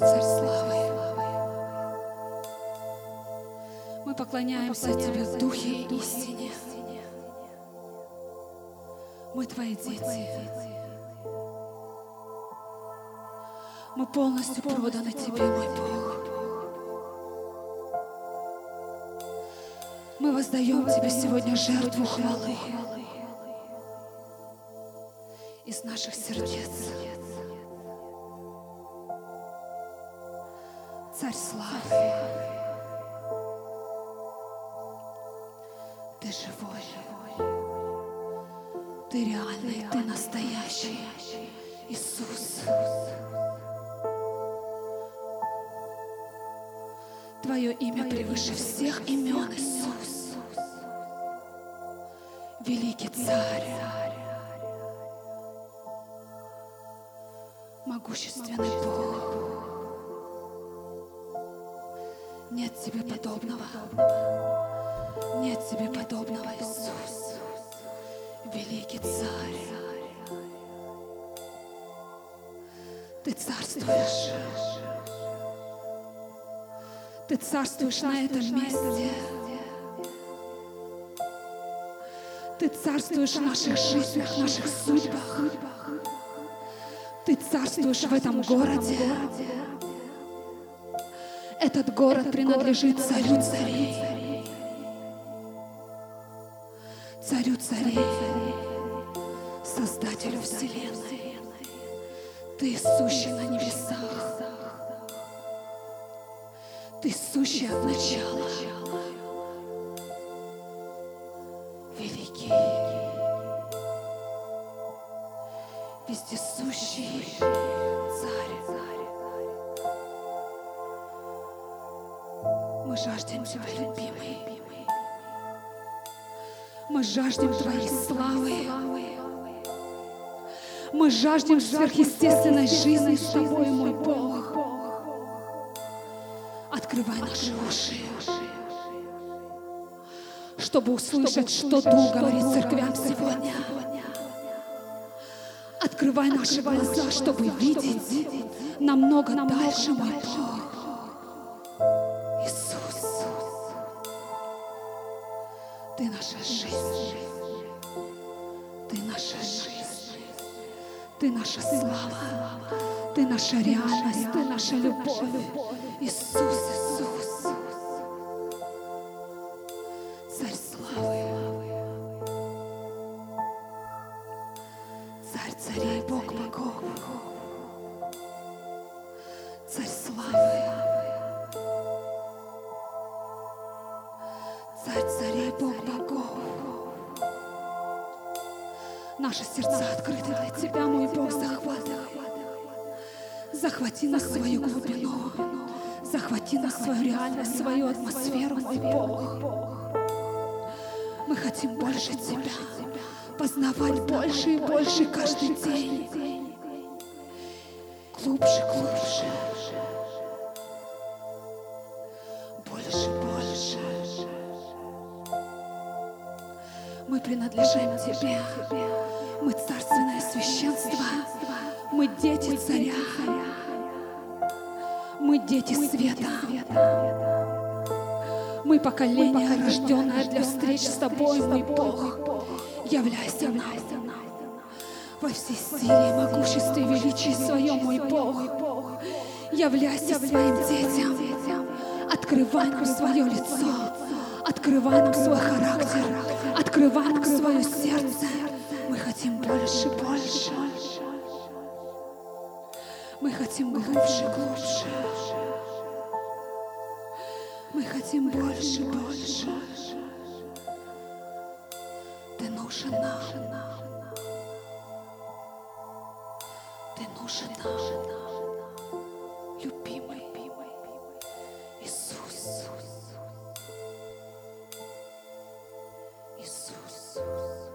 Царь Славы. Мы поклоняемся Тебе в Духе и истине. Мы Твои дети. Мы полностью проданы Тебе, мой Бог. Мы воздаем Тебе сегодня жертву хвалы из наших сердец. Царь славы, Ты живой, Ты реальный, Ты настоящий, Иисус. Твое имя превыше всех имен, Иисус. Великий Царь, могущественный Бог. Нет тебе подобного. Нет тебе подобного, Иисус. Великий Царь. Ты царствуешь. Ты царствуешь на этом месте. Ты царствуешь в наших жизнях, наших судьбах. Ты царствуешь в этом городе. Этот город принадлежит царю царей. Царю царей, Создателю Вселенной. Ты сущий на небесах. Ты сущий от начала. Жаждем Тебя, любимый. Мы жаждем Твоей славы. Мы жаждем сверхъестественной жизни с Тобой, мой Бог. Открывай наши уши, чтобы услышать, что Дух говорит церквям сегодня. Открывай наши глаза, чтобы видеть намного дальше, мой Бог. Наша жизнь. Ты наша жизнь. Ты наша слава. Ты наша реальность. Ты наша любовь. Иисус, Иисус. Захвати нас свою глубину. Захвати нас свою реальность, свою атмосферу, мой Бог. Мы хотим больше Тебя, познавать больше и больше каждый день. Глубже, глубже. Больше, больше. Мы принадлежим Тебе. Мы дети царя. Мы дети света. Мы поколение, рожденное для встреч с Тобой, мой Бог. Являйся нам во всей силе, могуществе, величии своем, мой Бог. Являйся своим детям. Открывай нам свое лицо. Открывай нам свой характер. Открывай нам свое сердце. Мы хотим больше, больше. Мы хотим глубже, глубже. Мы хотим больше, больше. Ты нужен нам. Ты нужен нам. Любимый Иисус. Иисус.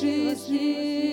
жизни.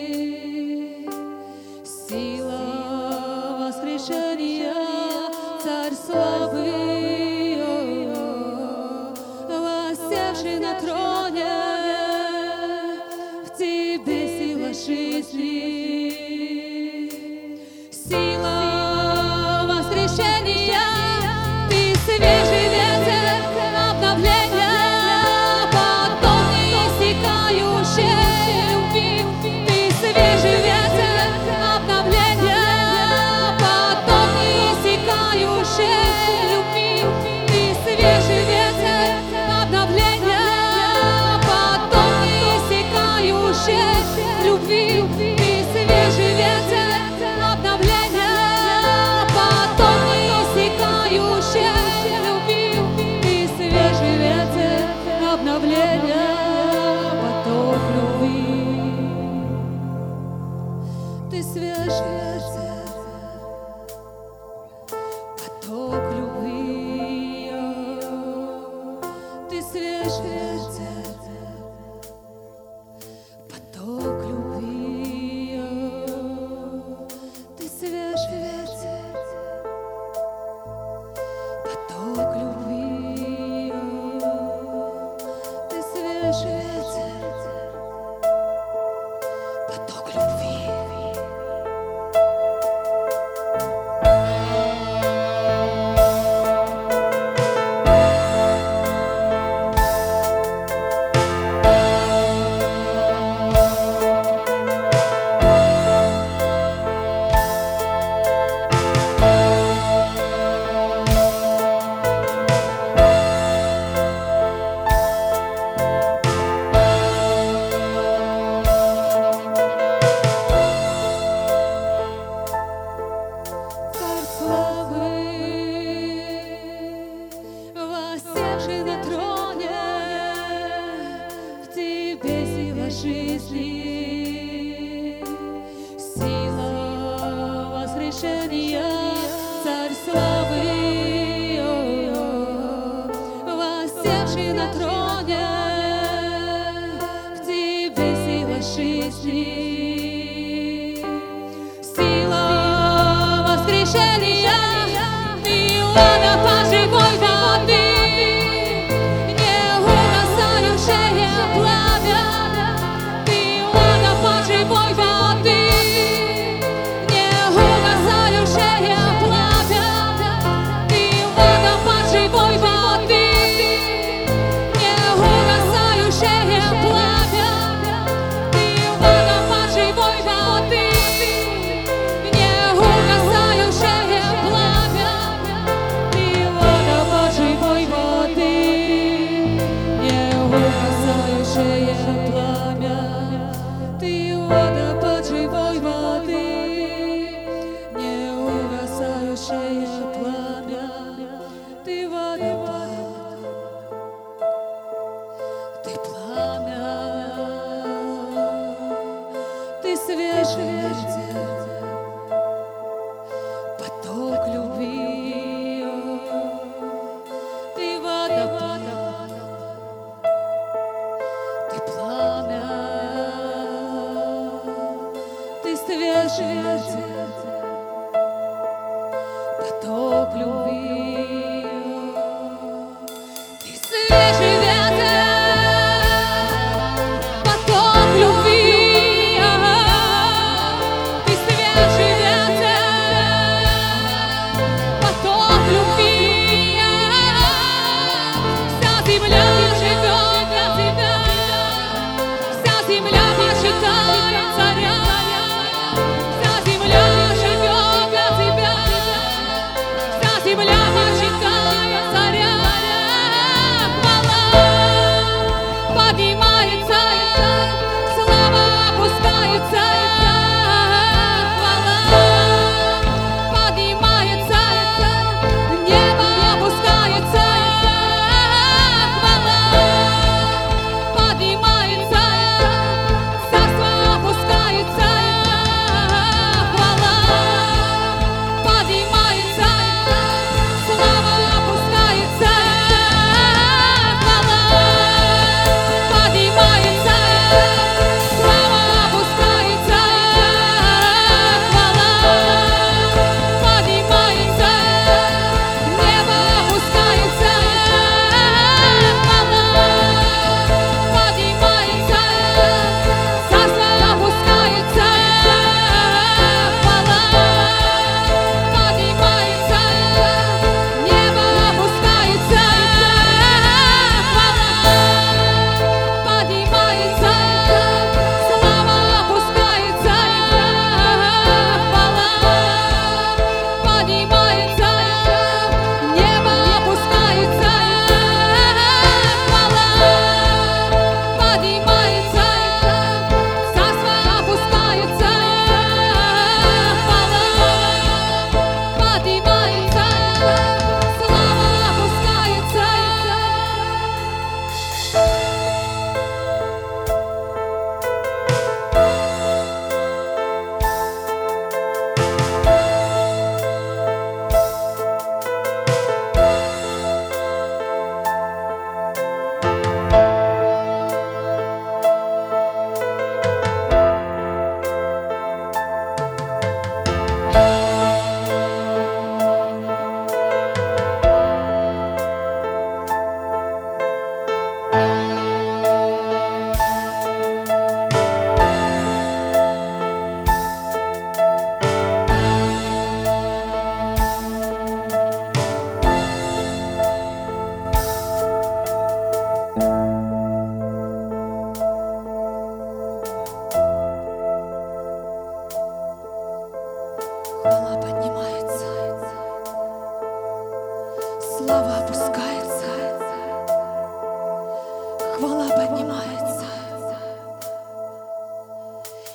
Ты свежий mulher.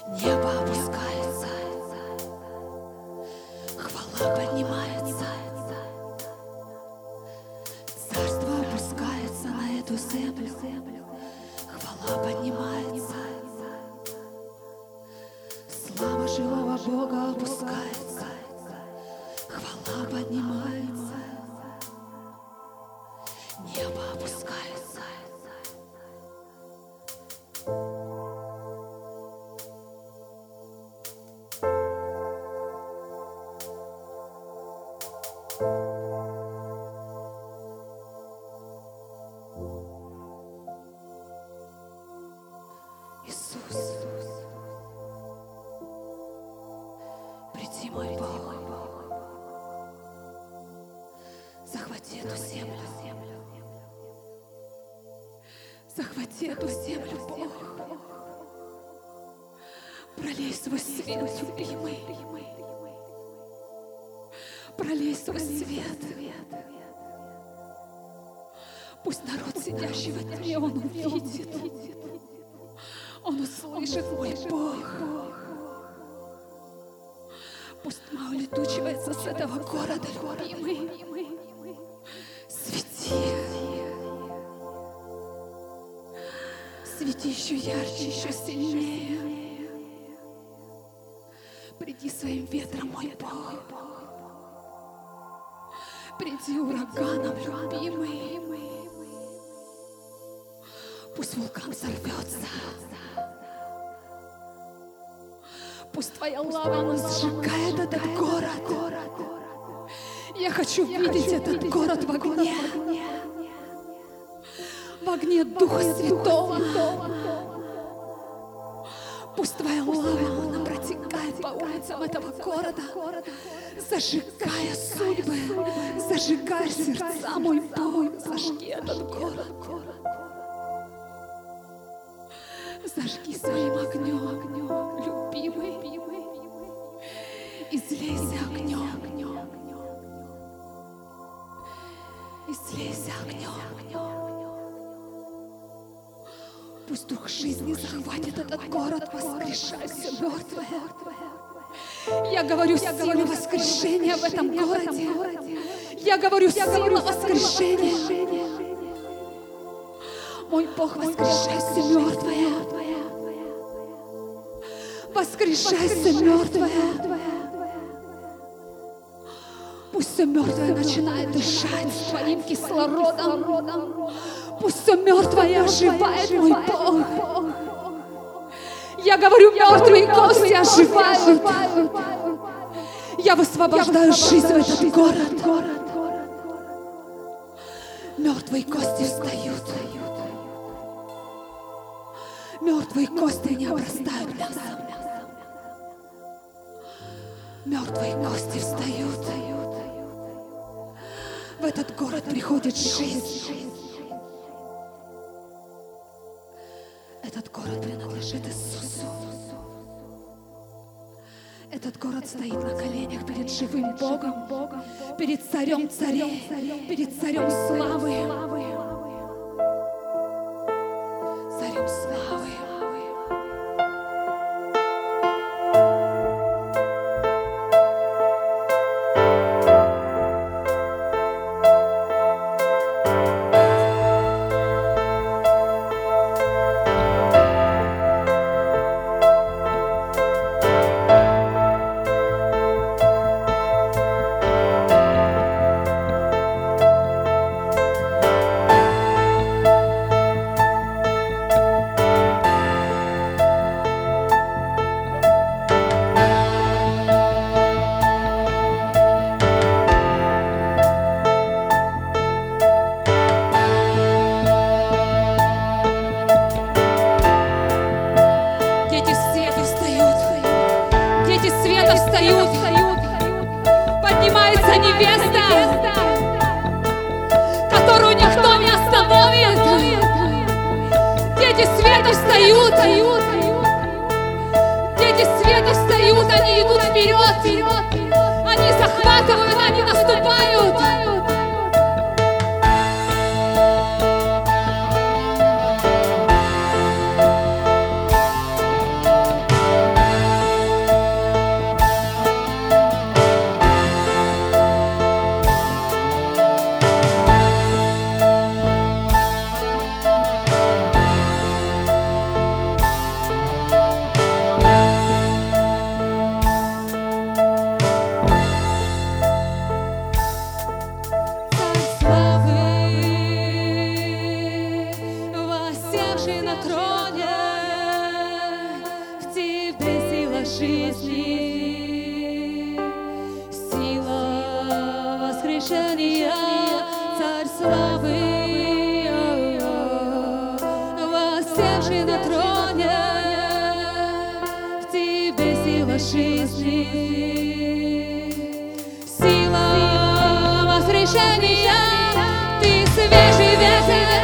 Небо эту землю, Бог, пролей свой свет, любимый, пролей свой свет. Пусть народ, сидящий в тьме, он увидит, он услышит мой Бог. Пусть тьма улетучивается с этого города, любимый. Свети еще ярче, еще сильнее. Приди своим ветром, мой Бог. Приди ураганом, любимый. Пусть вулкан взорвется. Пусть твоя лава она сжигает этот город. Я хочу видеть этот город в огне. В огне Духа Святого. Пусть твоя лава, она протекает по улицам этого города, зажигая судьбы, зажигая сердца, мой Бог, зажги этот город. Зажги своим огнем, любимый, излейся огнем, излейся огнем. Пусть дух жизни захватит этот город, воскрешай все мертвое. Я говорю сила воскрешения в этом городе. Я говорю сила воскрешения. Мой Бог, воскрешай все мертвое. Воскрешай все мертвое. Пусть все мертвое начинает дышать своим кислородом. Пусть все мертвое оживает, мой Бог. Я говорю, мертвые кости оживают. Я высвобождаю жизнь в этот город. Мертвые кости встают. Мертвые кости не обрастают мясом. Мертвые кости встают. В этот город приходит жизнь. Этот город принадлежит Иисусу. Этот город стоит на коленях перед живым Богом, перед царем царей, перед царем славы. Viver, viver, viver.